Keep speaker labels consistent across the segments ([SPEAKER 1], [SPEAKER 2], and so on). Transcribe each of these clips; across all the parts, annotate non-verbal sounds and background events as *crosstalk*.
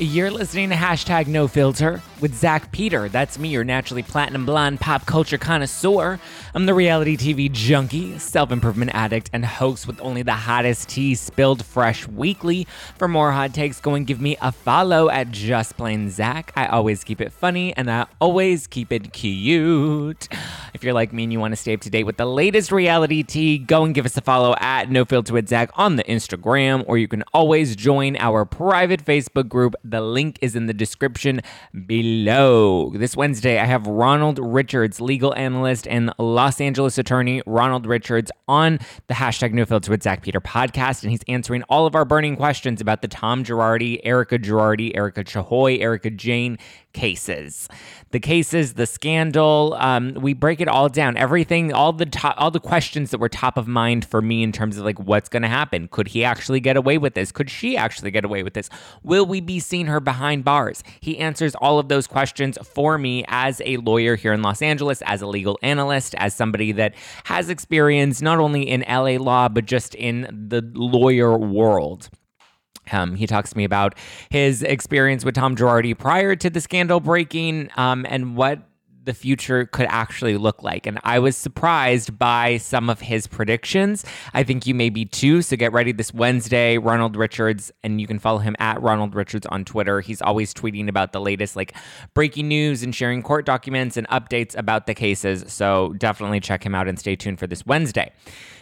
[SPEAKER 1] You're listening to hashtag no filter with Zach Peter. That's me, your naturally platinum blonde pop culture connoisseur. I'm the reality TV junkie, self improvement addict, and host with only the hottest tea spilled fresh weekly. For more hot takes, go and give me a follow at Just Plain Zach. I always keep it funny and I always keep it cute. If you're like me and you want to stay up to date with the latest reality tea, go and give us a follow at No Filter with Zach on the Instagram, or you can always join our private Facebook group the link is in the description below. This Wednesday, I have Ronald Richards, legal analyst and Los Angeles attorney Ronald Richards, on the hashtag No Filter with Zach Peter podcast, and he's answering all of our burning questions about the Tom Girardi, Erika Girardi, Erika Chahoy, Erika Jayne cases. The cases, the scandal, um, we break it all down. Everything, all the top, all the questions that were top of mind for me in terms of like what's going to happen. Could he actually get away with this? Could she actually get away with this? Will we be seeing her behind bars? He answers all of those questions for me as a lawyer here in Los Angeles, as a legal analyst, as somebody that has experience not only in LA law but just in the lawyer world. Um, he talks to me about his experience with Tom Girardi prior to the scandal breaking um, and what the future could actually look like. And I was surprised by some of his predictions. I think you may be too. So get ready this Wednesday. Ronald Richards, and you can follow him at Ronald Richards on Twitter. He's always tweeting about the latest like breaking news and sharing court documents and updates about the cases. So definitely check him out and stay tuned for this Wednesday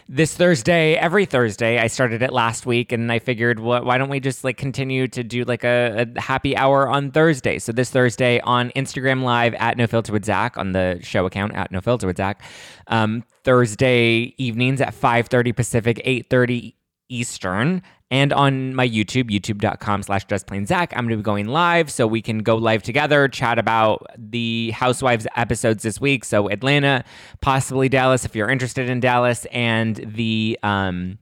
[SPEAKER 1] this Thursday, every Thursday. I started it last week and I figured, well, why don't we just like continue to do like a, a, happy hour on Thursday? So this Thursday on Instagram Live at No Filter with Zach on the show account at No Filter with Zach. Um, Thursday evenings at 5.30 Pacific, 8.30 Eastern and on my YouTube, youtube.com slash justplainzach. I'm going to be going live so we can go live together, chat about the Housewives episodes this week. So Atlanta, possibly Dallas if you're interested in Dallas, and the um,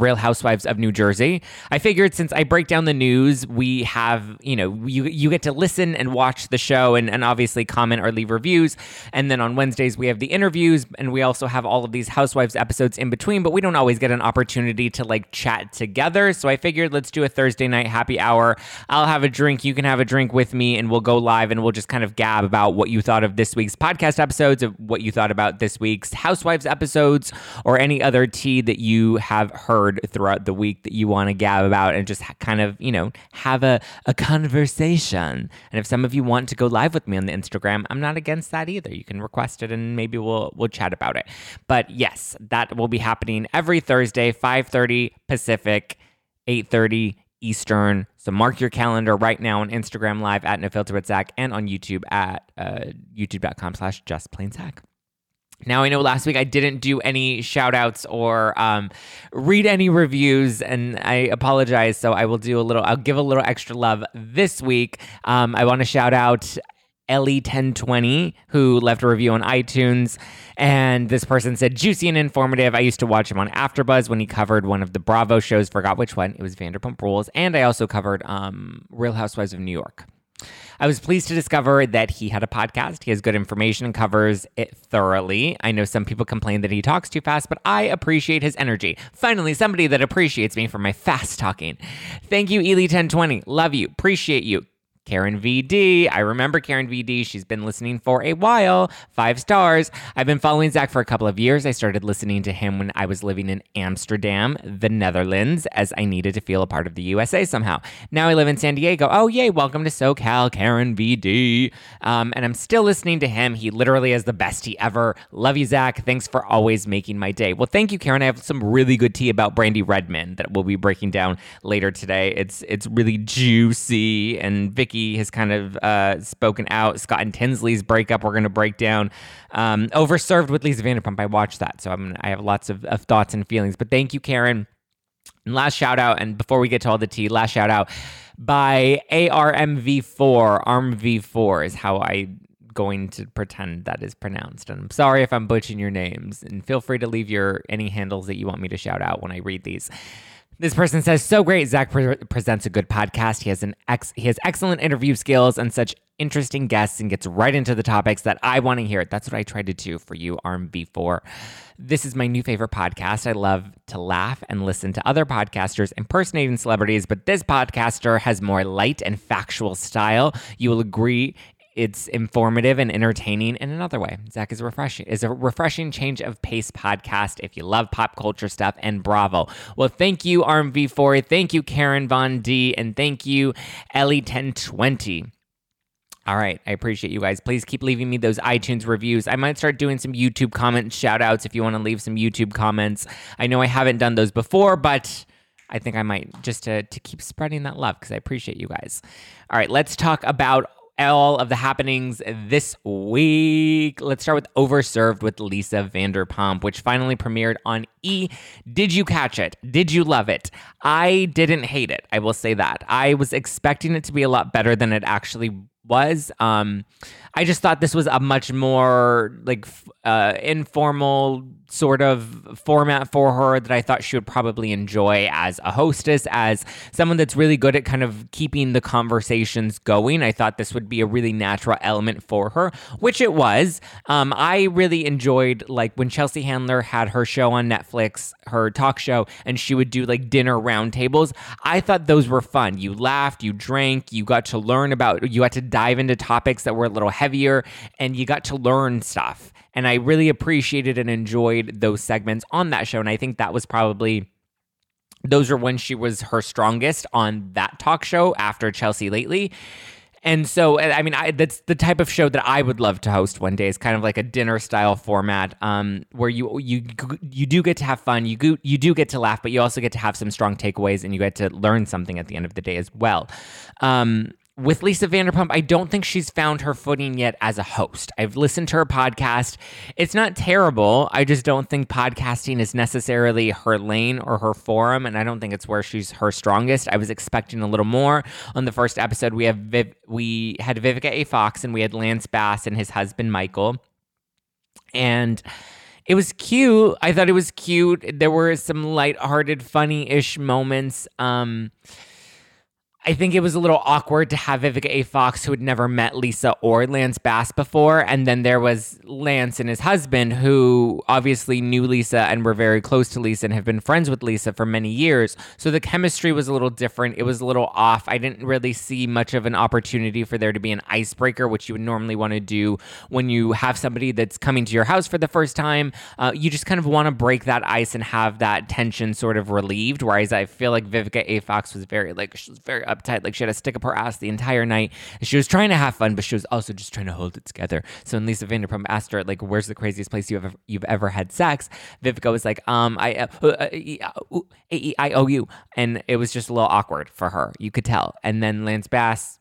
[SPEAKER 1] Real Housewives of New Jersey. I figured since I break down the news, we have, you know, you you get to listen and watch the show and, and obviously comment or leave reviews. And then on Wednesdays we have the interviews and we also have all of these Housewives episodes in between, but we don't always get an opportunity to like chat together. So I figured let's do a Thursday night happy hour. I'll have a drink, you can have a drink with me, and we'll go live and we'll just kind of gab about what you thought of this week's podcast episodes, of what you thought about this week's Housewives episodes, or any other tea that you have heard throughout the week that you want to gab about and just kind of, you know, have a, a conversation. And if some of you want to go live with me on the Instagram, I'm not against that either. You can request it and maybe we'll we'll chat about it. But yes, that will be happening every Thursday, 5:30 Pacific, 8:30 Eastern. So mark your calendar right now on Instagram Live at No Filter with Zach and on YouTube at uh, youtube.com slash just plain Zach. Now, I know last week I didn't do any shout outs or um, read any reviews, and I apologize. So I will do a little, I'll give a little extra love this week. Um, I want to shout out Ellie1020, who left a review on iTunes. And this person said, juicy and informative. I used to watch him on AfterBuzz when he covered one of the Bravo shows, forgot which one. It was Vanderpump Rules. And I also covered um, Real Housewives of New York. I was pleased to discover that he had a podcast. He has good information and covers it thoroughly. I know some people complain that he talks too fast, but I appreciate his energy. Finally, somebody that appreciates me for my fast talking. Thank you, Ely1020. Love you. Appreciate you. Karen VD. I remember Karen VD. She's been listening for a while. Five stars. I've been following Zach for a couple of years. I started listening to him when I was living in Amsterdam, the Netherlands, as I needed to feel a part of the USA somehow. Now I live in San Diego. Oh, yay. Welcome to SoCal, Karen VD. Um, and I'm still listening to him. He literally is the best tea ever. Love you, Zach. Thanks for always making my day. Well, thank you, Karen. I have some really good tea about Brandi Redmond that we'll be breaking down later today. It's, it's really juicy. And Vicki has kind of uh, spoken out. Scott and Tinsley's breakup, we're going to break down. Um, Overserved with Lisa Vanderpump, I watched that, so I'm, I have lots of, of thoughts and feelings. But thank you, Karen. And last shout out, and before we get to all the tea, last shout out by ARMV4. ARMV4 is how I going to pretend that is pronounced. And I'm sorry if I'm butchering your names. And feel free to leave your any handles that you want me to shout out when I read these. This person says, "So great! Zach pre- presents a good podcast. He has an ex- he has excellent interview skills and such interesting guests, and gets right into the topics that I want to hear. That's what I tried to do for you, RMV4. This is my new favorite podcast. I love to laugh and listen to other podcasters impersonating celebrities, but this podcaster has more light and factual style. You will agree it's informative and entertaining in another way. Zach is refreshing is a refreshing change of pace podcast if you love pop culture stuff and bravo. Well, thank you RMV4, thank you Karen Von D, and thank you Ellie1020. All right, I appreciate you guys. Please keep leaving me those iTunes reviews. I might start doing some YouTube comment shout outs if you want to leave some YouTube comments. I know I haven't done those before, but I think I might just to, to keep spreading that love because I appreciate you guys. All right, let's talk about all of the happenings this week. Let's start with Overserved with Lisa Vanderpump, which finally premiered on E. Did you catch it? Did you love it? I didn't hate it. I will say that. I was expecting it to be a lot better than it actually was. Um, I just thought this was a much more like uh, informal sort of format for her that I thought she would probably enjoy as a hostess, as someone that's really good at kind of keeping the conversations going. I thought this would be a really natural element for her, which it was. Um, I really enjoyed like when Chelsea Handler had her show on Netflix, her talk show, and she would do like dinner roundtables. I thought those were fun. You laughed, you drank, you got to learn about, you got to dive into topics that were a little heavier, and you got to learn stuff. And I really appreciated and enjoyed those segments on that show. And I think that was probably those are when she was her strongest on that talk show after Chelsea lately. And so, I mean, I, that's the type of show that I would love to host one day. It's kind of like a dinner style format, um, where you you you do get to have fun, you go, you do get to laugh, but you also get to have some strong takeaways, and you get to learn something at the end of the day as well. Um, with Lisa Vanderpump, I don't think she's found her footing yet as a host. I've listened to her podcast. It's not terrible. I just don't think podcasting is necessarily her lane or her forum, and I don't think it's where she's her strongest. I was expecting a little more. On the first episode, we have Viv- we had Vivica A. Fox and we had Lance Bass and his husband Michael, and it was cute. I thought it was cute. There were some light-hearted, funny-ish moments. Um, I think it was a little awkward to have Vivica A. Fox, who had never met Lisa or Lance Bass before. And then there was Lance and his husband, who obviously knew Lisa and were very close to Lisa and have been friends with Lisa for many years. So the chemistry was a little different. It was a little off. I didn't really see much of an opportunity for there to be an icebreaker, which you would normally want to do when you have somebody that's coming to your house for the first time. Uh, you just kind of want to break that ice and have that tension sort of relieved. Whereas I feel like Vivica A. Fox was very, like, she was very Like she had to stick up her ass the entire night. She was trying to have fun, but she was also just trying to hold it together. So when Lisa Vanderpump asked her, like, "Where's the craziest place you've ever you've ever had sex?" Vivica was like, "Um, I uh, uh, uh, I owe you," and it was just a little awkward for her. You could tell. And then Lance Bass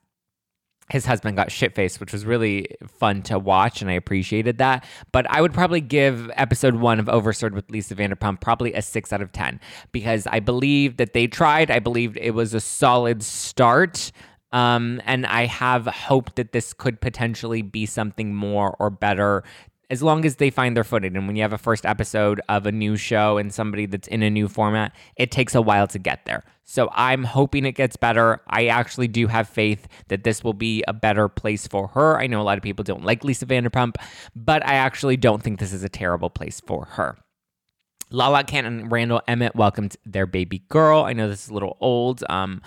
[SPEAKER 1] his husband got shit faced, which was really fun to watch, and I appreciated that. But I would probably give episode one of Overserved with Lisa Vanderpump probably a six out of 10 because I believe that they tried. I believed it was a solid start. Um, and I have hope that this could potentially be something more or better as long as they find their footing. And when you have a first episode of a new show and somebody that's in a new format, it takes a while to get there. So I'm hoping it gets better. I actually do have faith that this will be a better place for her. I know a lot of people don't like Lisa Vanderpump, but I actually don't think this is a terrible place for her. Lala Kent and Randall Emmett welcomed their baby girl. I know this is a little old, um,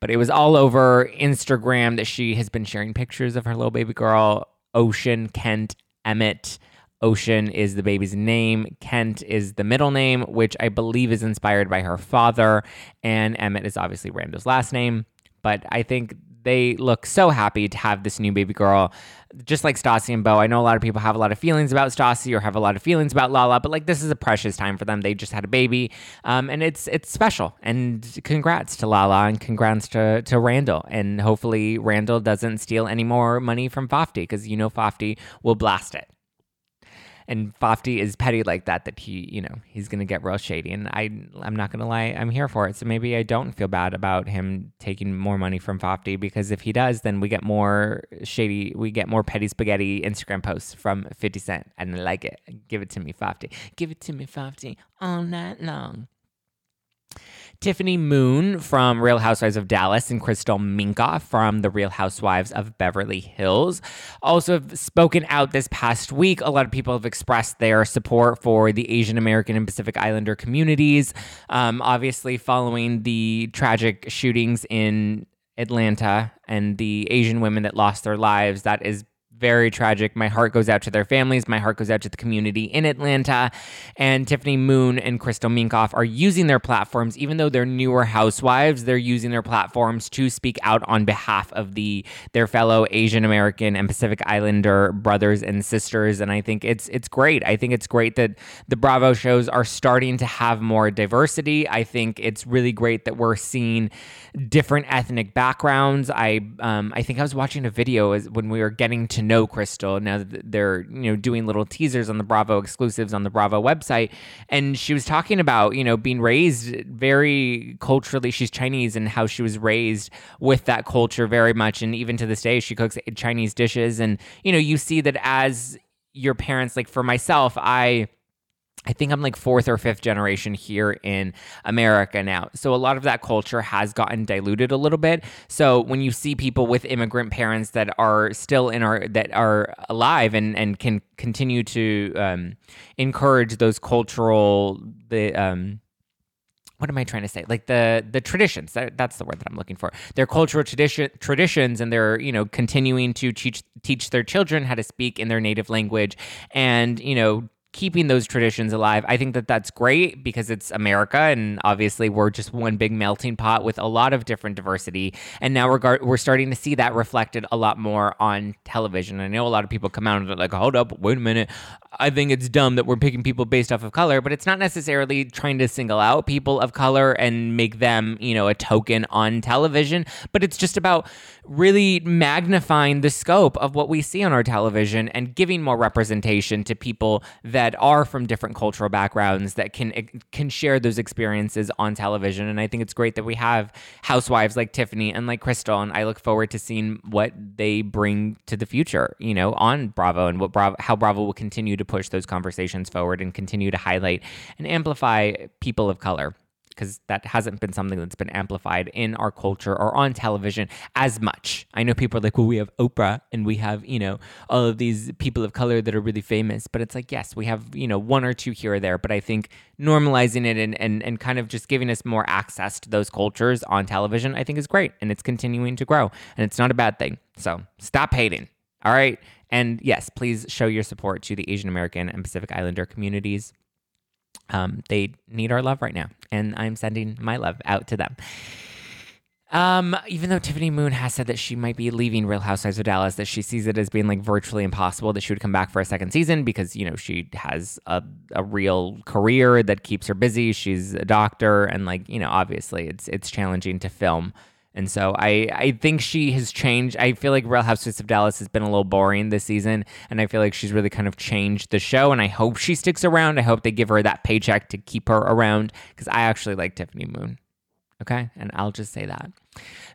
[SPEAKER 1] but it was all over Instagram that she has been sharing pictures of her little baby girl, Ocean Kent Emmett. Ocean is the baby's name. Kent is the middle name, which I believe is inspired by her father. And Emmett is obviously Randall's last name. But I think they look so happy to have this new baby girl. Just like Stassi and Beau, I know a lot of people have a lot of feelings about Stassi or have a lot of feelings about Lala, but like this is a precious time for them. They just had a baby, um, and it's it's special. And congrats to Lala and congrats to to Randall. And hopefully Randall doesn't steal any more money from Fafty because you know Fafty will blast it and Fafty is petty like that that he you know he's gonna get real shady and I I'm not gonna lie I'm here for it. So maybe I don't feel bad about him taking more money from Fafty because if he does then we get more shady we get more petty spaghetti Instagram posts from 50 Cent and I like it. Give it to me Fafty give it to me Fafty all night long Tiffany Moon from Real Housewives of Dallas and Crystal Minkoff from The Real Housewives of Beverly Hills also have spoken out this past week. A lot of people have expressed their support for the Asian American and Pacific Islander communities. Um, obviously, following the tragic shootings in Atlanta and the Asian women that lost their lives, that is very tragic. My heart goes out to their families. My heart goes out to the community in Atlanta. And Tiffany Moon and Crystal Minkoff are using their platforms, even though they're newer housewives, they're using their platforms to speak out on behalf of the their fellow Asian American and Pacific Islander brothers and sisters. And I think it's it's great. I think it's great that the Bravo shows are starting to have more diversity. I think it's really great that we're seeing different ethnic backgrounds. I um, I think I was watching a video when we were getting to know No crystal. Now they're you know doing little teasers on the Bravo exclusives on the Bravo website, and she was talking about you know being raised very culturally. She's Chinese and how she was raised with that culture very much, and even to this day she cooks Chinese dishes. And you know you see that as your parents, like for myself, I I think I'm like fourth or fifth generation here in America now. So a lot of that culture has gotten diluted a little bit. So when you see people with immigrant parents that are still in our that are alive and and can continue to um, encourage those cultural the um, what am I trying to say? Like the the traditions. That, that's the word that I'm looking for. Their cultural tradition traditions, and they're you know continuing to teach teach their children how to speak in their native language, and you know keeping those traditions alive. I think that that's great because it's America and obviously we're just one big melting pot with a lot of different diversity. And now we're, we're starting to see that reflected a lot more on television. I know a lot of people come out and like, hold up, wait a minute. I think it's dumb that we're picking people based off of color, but it's not necessarily trying to single out people of color and make them, you know, a token on television, but it's just about really magnifying the scope of what we see on our television and giving more representation to people that are from different cultural backgrounds that can eh, can share those experiences on television. And I think it's great that we have housewives like Tiffany and like Crystal and I look forward to seeing what they bring to the future, you know, on Bravo and what Bravo how Bravo will continue to push those conversations forward and continue to highlight and amplify people of color because that hasn't been something that's been amplified in our culture or on television as much. I know people are like, well, we have Oprah and we have, you know, all of these people of color that are really famous. But it's like, yes, we have, you know, one or two here or there. But I think normalizing it and, and, and kind of just giving us more access to those cultures on television, I think is great. And it's continuing to grow. And it's not a bad thing. So stop hating. All right. And yes, please show your support to the Asian American and Pacific Islander communities. Um, they need our love right now, and I'm sending my love out to them. Um, even though Tiffany Moon has said that she might be leaving Real Housewives of Dallas, that she sees it as being like virtually impossible that she would come back for a second season because you know she has a, a real career that keeps her busy. She's a doctor, and like you know, obviously it's it's challenging to film and so I, I think she has changed. I feel like Real Housewives of Dallas has been a little boring this season, and I feel like she's really kind of changed the show. And I hope she sticks around. I hope they give her that paycheck to keep her around because I actually like Tiffany Moon. Okay, and I'll just say that.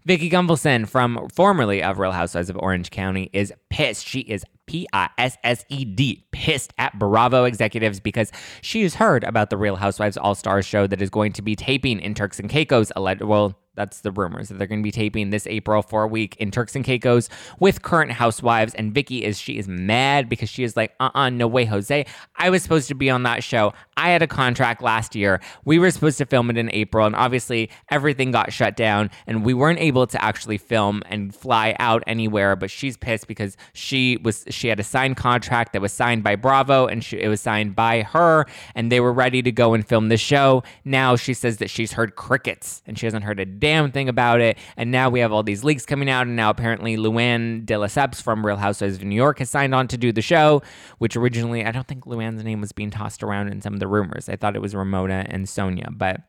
[SPEAKER 1] Vicki Gunvalson from formerly of Real Housewives of Orange County is pissed. She is P I S S E D, pissed at Bravo executives because she has heard about the Real Housewives All Stars show that is going to be taping in Turks and Caicos. Well, that's the rumors that they're going to be taping this April for a week in Turks and Caicos with current housewives. And Vicki is she is mad because she is like, uh uh no way, Jose. I was supposed to be on that show. I had a contract last year. We were supposed to film it in April, and obviously everything got shut down, and we weren't able to actually film and fly out anywhere. But she's pissed because she was she had a signed contract that was signed by Bravo, and she, it was signed by her, and they were ready to go and film the show. Now she says that she's heard crickets and she hasn't heard a damn thing about it. And now we have all these leaks coming out. And now apparently Luann de Lesseps from Real Housewives of New York has signed on to do the show, which originally, I don't think Luann's name was being tossed around in some of the rumors. I thought it was Ramona and Sonja, but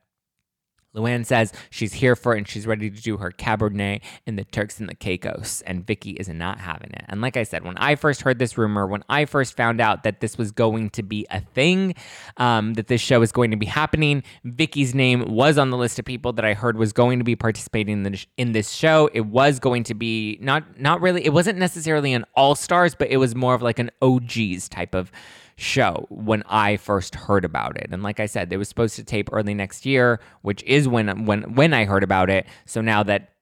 [SPEAKER 1] Luann says she's here for it and she's ready to do her Cabernet in the Turks and the Caicos, and Vicki is not having it. And like I said, when I first heard this rumor, when I first found out that this was going to be a thing, um, that this show is going to be happening, Vicki's name was on the list of people that I heard was going to be participating in, the, in this show. It was going to be not not really. It wasn't necessarily an all stars, but it was more of like an OGs type of show when I first heard about it. And like I said, it was supposed to tape early next year, which is when when when I heard about it. So now that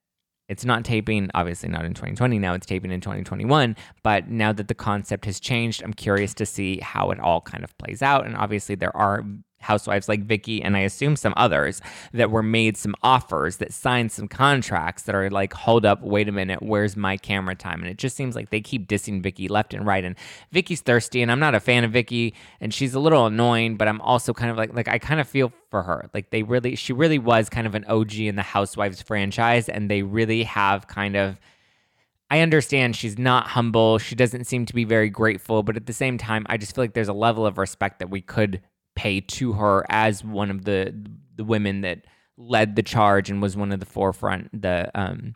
[SPEAKER 1] it's not taping, obviously not in 2020. Now it's taping in 2021. But now that the concept has changed, I'm curious to see how it all kind of plays out. And obviously, there are housewives like Vicki and I assume some others that were made some offers that signed some contracts that are like, hold up, wait a minute, where's my camera time? And it just seems like they keep dissing Vicki left and right. And Vicki's thirsty, and I'm not a fan of Vicki, and she's a little annoying, but I'm also kind of like like I kind of feel for her. Like they really she really was kind of an OG in the Housewives franchise, and they really have kind of I understand she's not humble. She doesn't seem to be very grateful, but at the same time, I just feel like there's a level of respect that we could pay to her as one of the the women that led the charge and was one of the forefront the um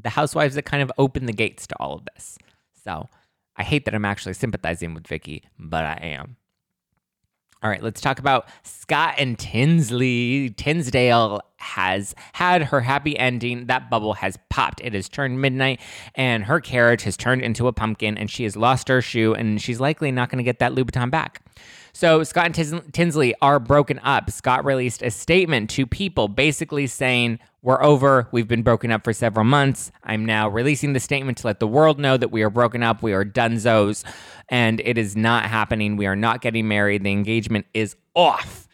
[SPEAKER 1] the housewives that kind of opened the gates to all of this. So I hate that I'm actually sympathizing with Vicki, but I am. All right, let's talk about Scott and Tinsley. Tinsdale has had her happy ending. That bubble has popped. It has turned midnight, and her carriage has turned into a pumpkin, and she has lost her shoe, and she's likely not going to get that Louboutin back. So Scott and Tins- Tinsley are broken up. Scott released a statement to people basically saying, We're over. We've been broken up for several months. I'm now releasing the statement to let the world know that we are broken up. We are dunzos, and it is not happening. We are not getting married. The engagement is off.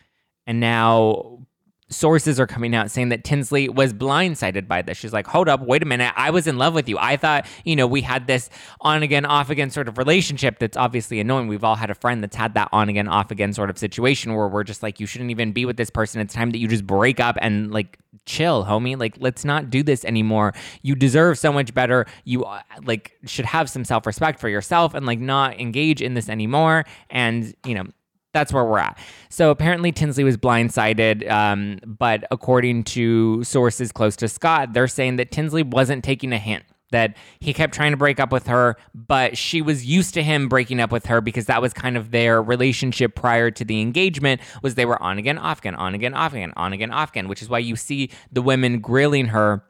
[SPEAKER 1] And now sources are coming out saying that Tinsley was blindsided by this. She's like, hold up, wait a minute. I was in love with you. I thought, you know, we had this on again, off again sort of relationship that's obviously annoying. We've all had a friend that's had that on again, off again sort of situation where we're just like, you shouldn't even be with this person. It's time that you just break up and like chill, homie. Like, let's not do this anymore. You deserve so much better. You uh, like should have some self respect for yourself and like not engage in this anymore. And, you know, that's where we're at. So apparently Tinsley was blindsided, um, but according to sources close to Scott, they're saying that Tinsley wasn't taking a hint. That he kept trying to break up with her, but she was used to him breaking up with her because that was kind of their relationship prior to the engagement. Was they were on again, off again, on again, off again, on again, off again, which is why you see the women grilling her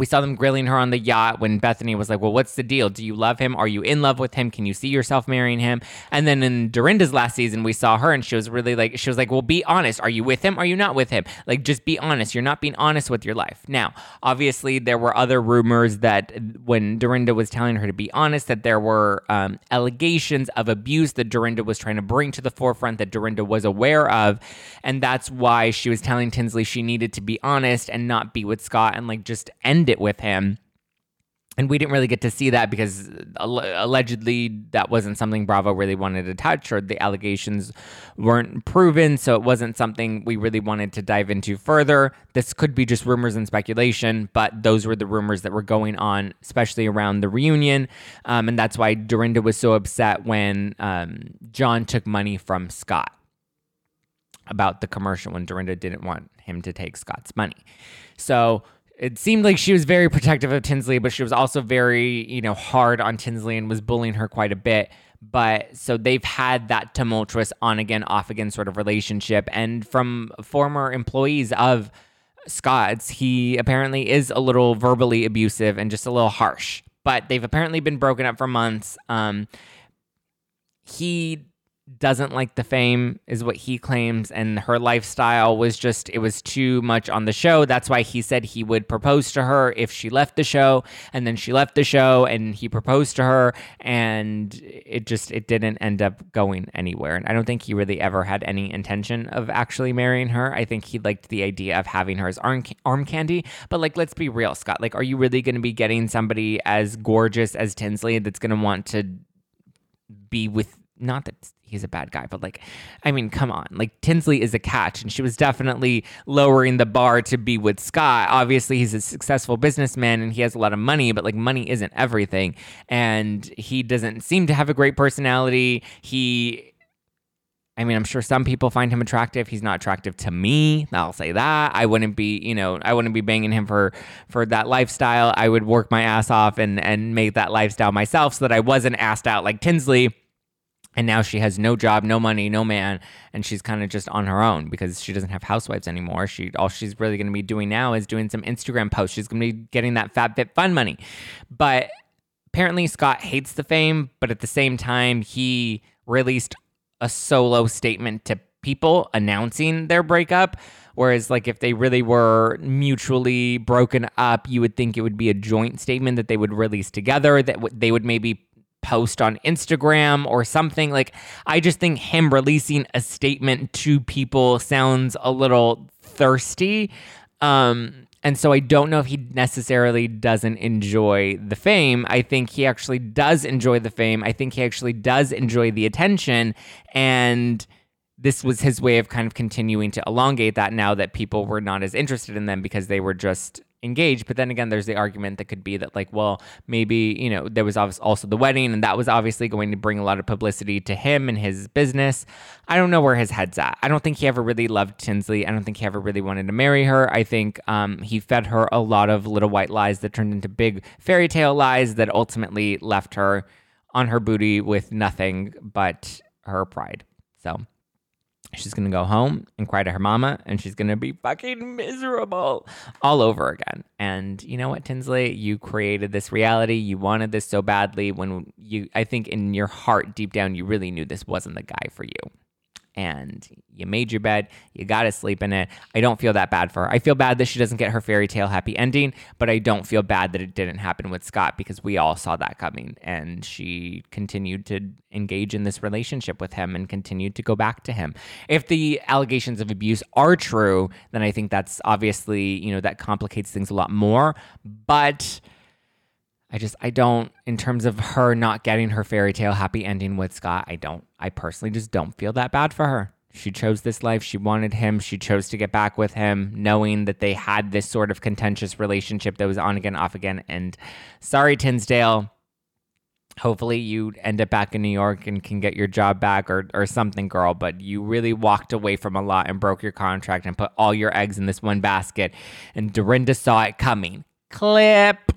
[SPEAKER 1] we saw them grilling her on the yacht when Bethany was like, Well, what's the deal? Do you love him? Are you in love with him? Can you see yourself marrying him? And then in Dorinda's last season, we saw her and she was really like, She was like, Well, be honest. Are you with him? Are you not with him? Like, just be honest. You're not being honest with your life. Now, obviously, there were other rumors that when Dorinda was telling her to be honest, that there were um, allegations of abuse that Dorinda was trying to bring to the forefront that Dorinda was aware of. And that's why she was telling Tinsley she needed to be honest and not be with Scott and like just end it with him. And we didn't really get to see that because allegedly that wasn't something Bravo really wanted to touch, or the allegations weren't proven. So it wasn't something we really wanted to dive into further. This could be just rumors and speculation, but those were the rumors that were going on, especially around the reunion. Um, and that's why Dorinda was so upset when um, John took money from Scott about the commercial when Dorinda didn't want him to take Scott's money. So it seemed like she was very protective of Tinsley, but she was also very, you know, hard on Tinsley and was bullying her quite a bit. But so they've had that tumultuous on again, off again sort of relationship. And from former employees of Scott's, he apparently is a little verbally abusive and just a little harsh. But they've apparently been broken up for months. Um, he doesn't like the fame is what he claims and her lifestyle was just it was too much on the show. That's why he said he would propose to her if she left the show and then she left the show and he proposed to her and it just it didn't end up going anywhere. And i don't think he really ever had any intention of actually marrying her. I think he liked the idea of having her as arm, arm candy. But like let's be real scott. Like are you really going to be getting somebody as gorgeous as tinsley that's going to want to be with not that he's a bad guy, but like, I mean, come on. Like, Tinsley is a catch, and she was definitely lowering the bar to be with Scott. Obviously, he's a successful businessman and he has a lot of money, but like, money isn't everything. And he doesn't seem to have a great personality. He I mean, I'm sure some people find him attractive. He's not attractive to me. I'll say that. I wouldn't be, you know, I wouldn't be banging him for for that lifestyle. I would work my ass off and and make that lifestyle myself so that I wasn't asked out like Tinsley and now she has no job, no money, no man, and she's kind of just on her own because she doesn't have housewives anymore. She all she's really going to be doing now is doing some Instagram posts. She's going to be getting that FabFitFun money. But apparently Scott hates the fame, but at the same time he released a solo statement to people announcing their breakup. Whereas, like, if they really were mutually broken up, you would think it would be a joint statement that they would release together, that w- they would maybe post on Instagram or something. Like, I just think him releasing a statement to people sounds a little thirsty. Um, and so I don't know if he necessarily doesn't enjoy the fame. I think he actually does enjoy the fame. I think he actually does enjoy the attention. And this was his way of kind of continuing to elongate that now that people were not as interested in them because they were just engaged. But then again, there's the argument that could be that, like, well, maybe, you know, there was also the wedding, and that was obviously going to bring a lot of publicity to him and his business. I don't know where his head's at. I don't think he ever really loved Tinsley. I don't think he ever really wanted to marry her. I think um, he fed her a lot of little white lies that turned into big fairy tale lies that ultimately left her on her booty with nothing but her pride. So She's gonna go home and cry to her mama, and she's gonna be fucking miserable all over again. And you know what, Tinsley, you created this reality. You wanted this so badly. When you, I think, in your heart, deep down, you really knew this wasn't the guy for you and you made your bed, you got to sleep in it. I don't feel that bad for her. I feel bad that she doesn't get her fairy tale happy ending, but I don't feel bad that it didn't happen with Scott because we all saw that coming and she continued to engage in this relationship with him and continued to go back to him. If the allegations of abuse are true, then I think that's obviously, you know, that complicates things a lot more, but I just I don't in terms of her not getting her fairy tale happy ending with Scott, I don't I personally just don't feel that bad for her. She chose this life. She wanted him. She chose to get back with him, knowing that they had this sort of contentious relationship that was on again, off again. And sorry, Tinsdale. Hopefully, you end up back in New York and can get your job back or, or something, girl. But you really walked away from a lot and broke your contract and put all your eggs in this one basket. And Dorinda saw it coming. Clip.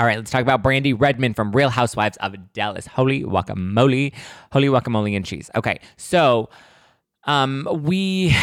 [SPEAKER 1] All right, let's talk about Brandi Redmond from Real Housewives of Dallas. Holy guacamole, holy guacamole and cheese. Okay, so um, we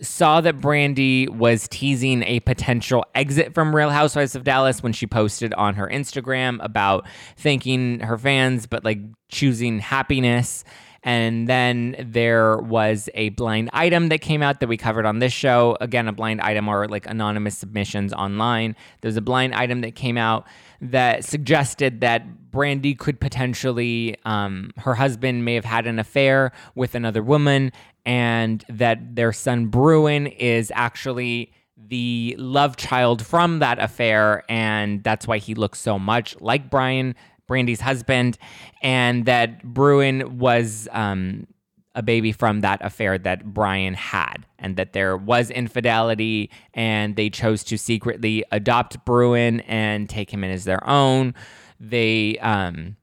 [SPEAKER 1] saw that Brandi was teasing a potential exit from Real Housewives of Dallas when she posted on her Instagram about thanking her fans, but like choosing happiness. And then there was a blind item that came out that we covered on this show. Again, a blind item or like anonymous submissions online. There's a blind item that came out that suggested that Brandi could potentially, um, her husband may have had an affair with another woman, and that their son Bruin is actually the love child from that affair, and that's why he looks so much like Brian, Brandi's husband, and that Bruin was um, a baby from that affair that Brian had, and that there was infidelity, and they chose to secretly adopt Bruin and take him in as their own. They um,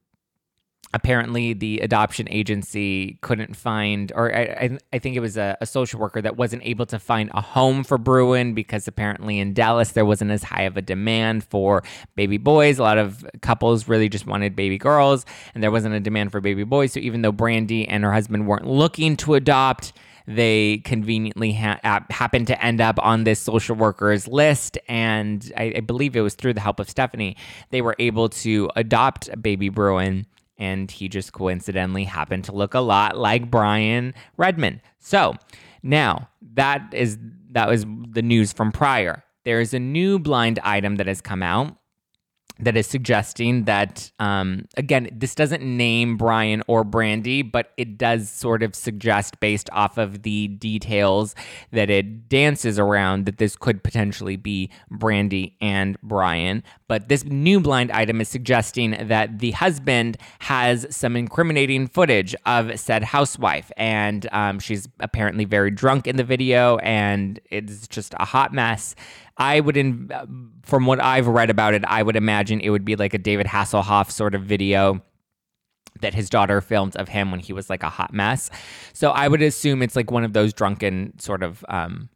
[SPEAKER 1] apparently the adoption agency couldn't find, or I, I think it was a, a, social worker that wasn't able to find a home for Bruin because apparently in Dallas there wasn't as high of a demand for baby boys. A lot of couples really just wanted baby girls, and there wasn't a demand for baby boys. So even though brandi and her husband weren't looking to adopt, they conveniently ha- happened to end up on this social workers list. And I, I believe it was through the help of Stephanie, they were able to adopt baby Bruin and he just coincidentally happened to look a lot like Brian Redmond. So now that is that was the news from prior. There is a new blind item that has come out that is suggesting that um, again this doesn't name brian or brandi but it does sort of suggest based off of the details that it dances around that this could potentially be brandi and brian. But this new blind item is suggesting that the husband has some incriminating footage of said housewife. And um, she's apparently very drunk in the video and it's just a hot mess I would, in, from what I've read about it, I would imagine it would be like a David Hasselhoff sort of video that his daughter filmed of him when he was like a hot mess. So I would assume it's like one of those drunken sort of um,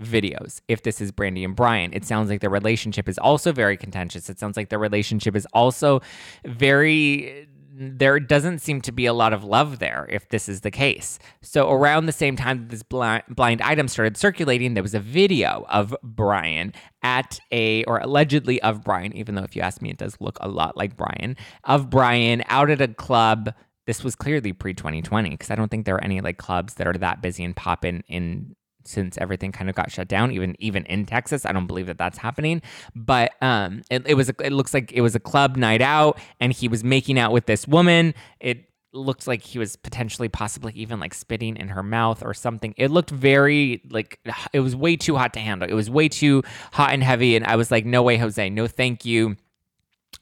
[SPEAKER 1] videos. If this is Brandi and Brian, it sounds like their relationship is also very contentious. It sounds like their relationship is also very there doesn't seem to be a lot of love there if this is the case. So, around the same time that this blind, blind item started circulating, there was a video of Brian at a, or allegedly of Brian, even though if you ask me, it does look a lot like Brian, of Brian out at a club this was clearly pre 2020 because I don't think there are any like clubs that are that busy and popping in since everything kind of got shut down even even in Texas. I don't believe that that's happening. But um it, it was a, it looks like it was a club night out and he was making out with this woman. It looked like he was potentially possibly even like spitting in her mouth or something. It looked very like it was way too hot to handle. It was way too hot and heavy and I was like no way Jose. No thank you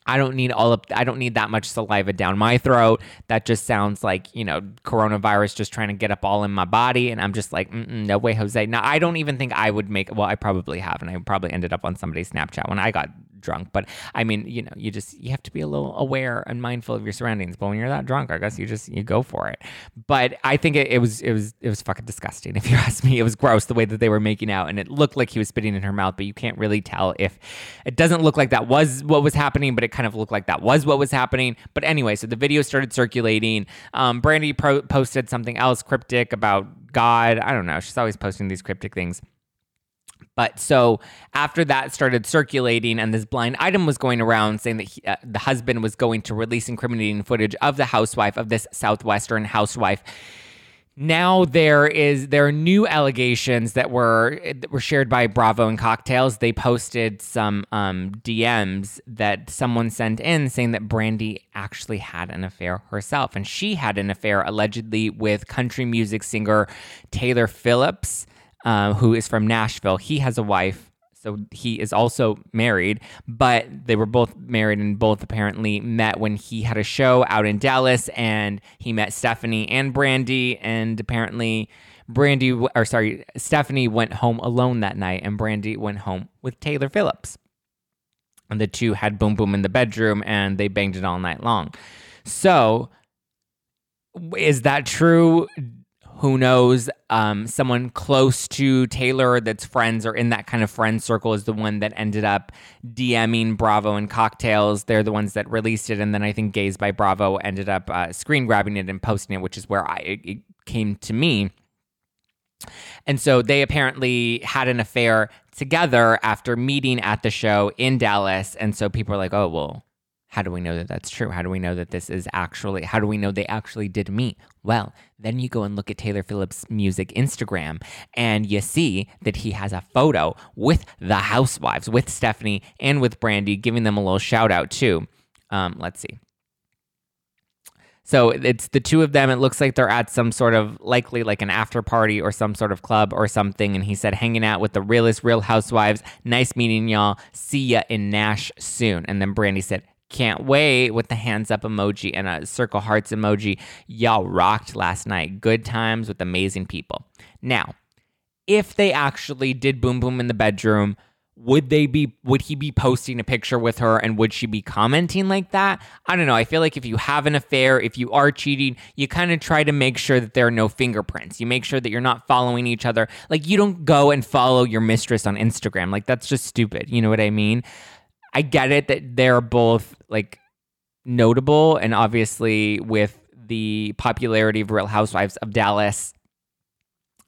[SPEAKER 1] I don't need all of I don't need that much saliva down my throat. That just sounds like, you know, coronavirus just trying to get up all in my body and I'm just like, no way, Jose. Now, I don't even think I would make well, I probably have and I probably ended up on somebody's Snapchat when I got drunk. But I mean, you know, you just you have to be a little aware and mindful of your surroundings. But when you're that drunk, I guess you just you go for it. But I think it, it was it was it was fucking disgusting. *laughs* If you ask me, it was gross the way that they were making out, and it looked like he was spitting in her mouth. But you can't really tell if it doesn't look like that was what was happening, but it kind of looked like that was what was happening. But anyway, so the video started circulating. Um, Brandi pro- posted something else cryptic about God. I don't know. She's always posting these cryptic things. But so after that started circulating, and this blind item was going around saying that he, uh, the husband was going to release incriminating footage of the housewife of this southwestern housewife. Now there is there are new allegations that were that were shared by Bravo and Cocktails. They posted some um, DMs that someone sent in saying that Brandi actually had an affair herself, and she had an affair allegedly with country music singer Taylor Phillips uh, who is from Nashville. He has a wife. So he is also married, but they were both married and both apparently met when he had a show out in Dallas and he met Stephanie and Brandi and apparently Brandi or sorry, Stephanie went home alone that night and Brandi went home with Taylor Phillips. And the two had boom boom in the bedroom and they banged it all night long. So is that true? Who knows um, someone close to taylor that's friends or in that kind of friend circle is the one that ended up dming bravo and cocktails. They're the ones that released it and then i think gays by bravo ended up uh, screen grabbing it and posting it which is where i it came to me. And so they apparently had an affair together after meeting at the show in dallas and so people are like oh well how do we know that that's true? How do we know that this is actually, how do we know they actually did meet? Well, then you go and look at Taylor Phillips' music Instagram and you see that he has a photo with the housewives, with Stephanie and with Brandi, giving them a little shout out too. Um, let's see. So it's the two of them. It looks like they're at some sort of likely like an after party or some sort of club or something. And he said, hanging out with the realest real housewives. Nice meeting y'all. See ya in Nash soon. And then Brandi said, can't wait with the hands up emoji and a circle hearts emoji. Y'all rocked last night. Good times with amazing people. Now, if they actually did boom boom in the bedroom, would they be would he be posting a picture with her and would she be commenting like that? I don't know. I feel like if you have an affair if you are cheating you kind of try to make sure that there are no fingerprints. You make sure that you're not following each other. Like you don't go and follow your mistress on instagram. Like that's just stupid. You know what i mean I get it that they're both like notable and obviously with the popularity of Real Housewives of Dallas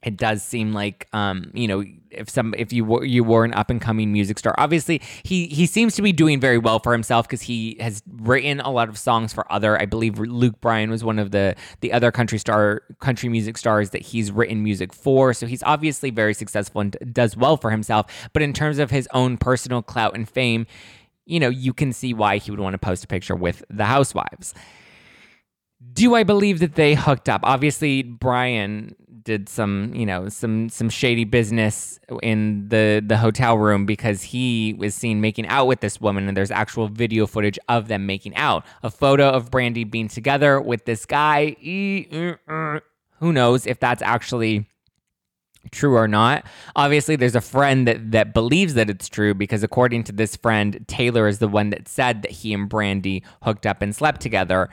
[SPEAKER 1] it does seem like um, you know if some if you were you were an up and coming music star. Obviously he he seems to be doing very well for himself because he has written a lot of songs for other i believe luke bryan was one of the the other country star country music stars that he's written music for. So he's obviously very successful and does well for himself. But in terms of his own personal clout and fame you know you can see why he would want to post a picture with the housewives do I believe that they hooked up? Obviously, Brian did some, you know, some some shady business in the the hotel room because he was seen making out with this woman, and there's actual video footage of them making out. A photo of Brandi being together with this guy. Uh, uh, who knows if that's actually true or not. Obviously, there's a friend that that believes that it's true because according to this friend, Taylor is the one that said that he and Brandi hooked up and slept together.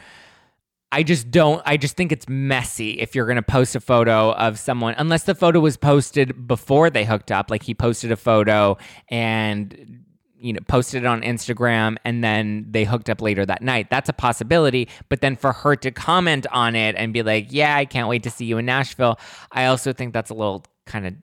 [SPEAKER 1] I just don't, I just think it's messy if you're going to post a photo of someone, unless the photo was posted before they hooked up. Like he posted a photo and, you know, posted it on Instagram and then they hooked up later that night. That's a possibility. But then for her to comment on it and be like, yeah, I can't wait to see you in Nashville, I also think that's a little kind of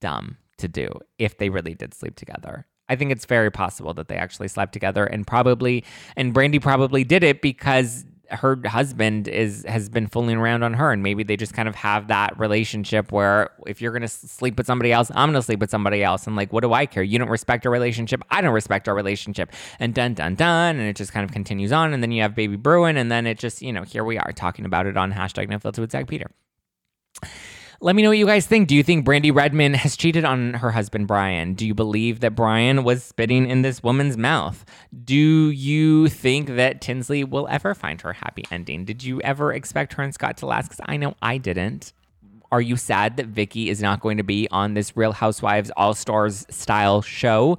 [SPEAKER 1] dumb to do if they really did sleep together. I think it's very possible that they actually slept together and probably, and Brandi probably did it because her husband is has been fooling around on her and maybe they just kind of have that relationship where if you're going to sleep with somebody else I'm going to sleep with somebody else. And like what do I care? You don't respect our relationship I don't respect our relationship. And dun dun dun and it just kind of continues on and then you have baby Bruin and then it just you know here we are talking about it on hashtag no filter with Zach Peter let me know what you guys think. Do you think Brandi Redmond has cheated on her husband Brian? Do you believe that Brian was spitting in this woman's mouth? Do you think that Tinsley will ever find her happy ending? Did you ever expect her and Scott to last? Because I know I didn't. Are you sad that Vicki is not going to be on this Real Housewives All Stars style show?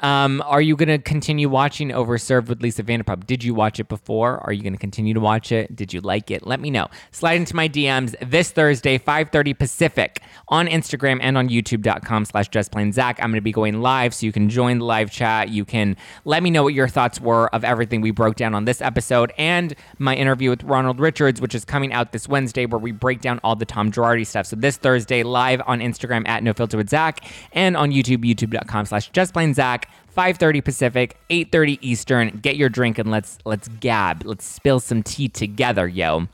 [SPEAKER 1] Um, are you going to continue watching Overserved with Lisa Vanderpump? Did you watch it before? Are you going to continue to watch it? Did you like it? Let me know. Slide into my DMs this Thursday, 5.30 Pacific on Instagram and on youtube.com slash justplainzach. I'm going to be going live so you can join the live chat. You can let me know what your thoughts were of everything we broke down on this episode and my interview with Ronald Richards, which is coming out this Wednesday where we break down all the Tom Girardi stuff. So this Thursday, live on Instagram at No Filter with Zach and on YouTube, youtube.com slash justplainzach. 5:30 Pacific, 8:30 Eastern. Get your drink and let's let's gab. Let's spill some tea together, yo.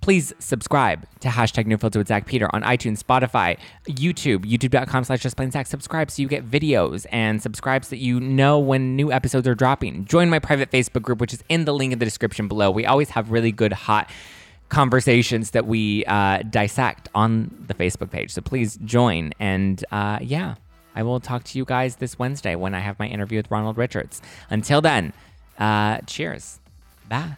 [SPEAKER 1] Please subscribe to hashtag Filter with Zach Peter on iTunes, Spotify, YouTube, youtube.com slash just plain Zach. Subscribe so you get videos and subscribe so that you know when new episodes are dropping. Join my private Facebook group, which is in the link in the description below. We always have really good, hot conversations that we uh, dissect on the Facebook page. So please join. And uh, yeah. I will talk to you guys this Wednesday when I have my interview with Ronald Richards. Until then, uh, cheers. Bye.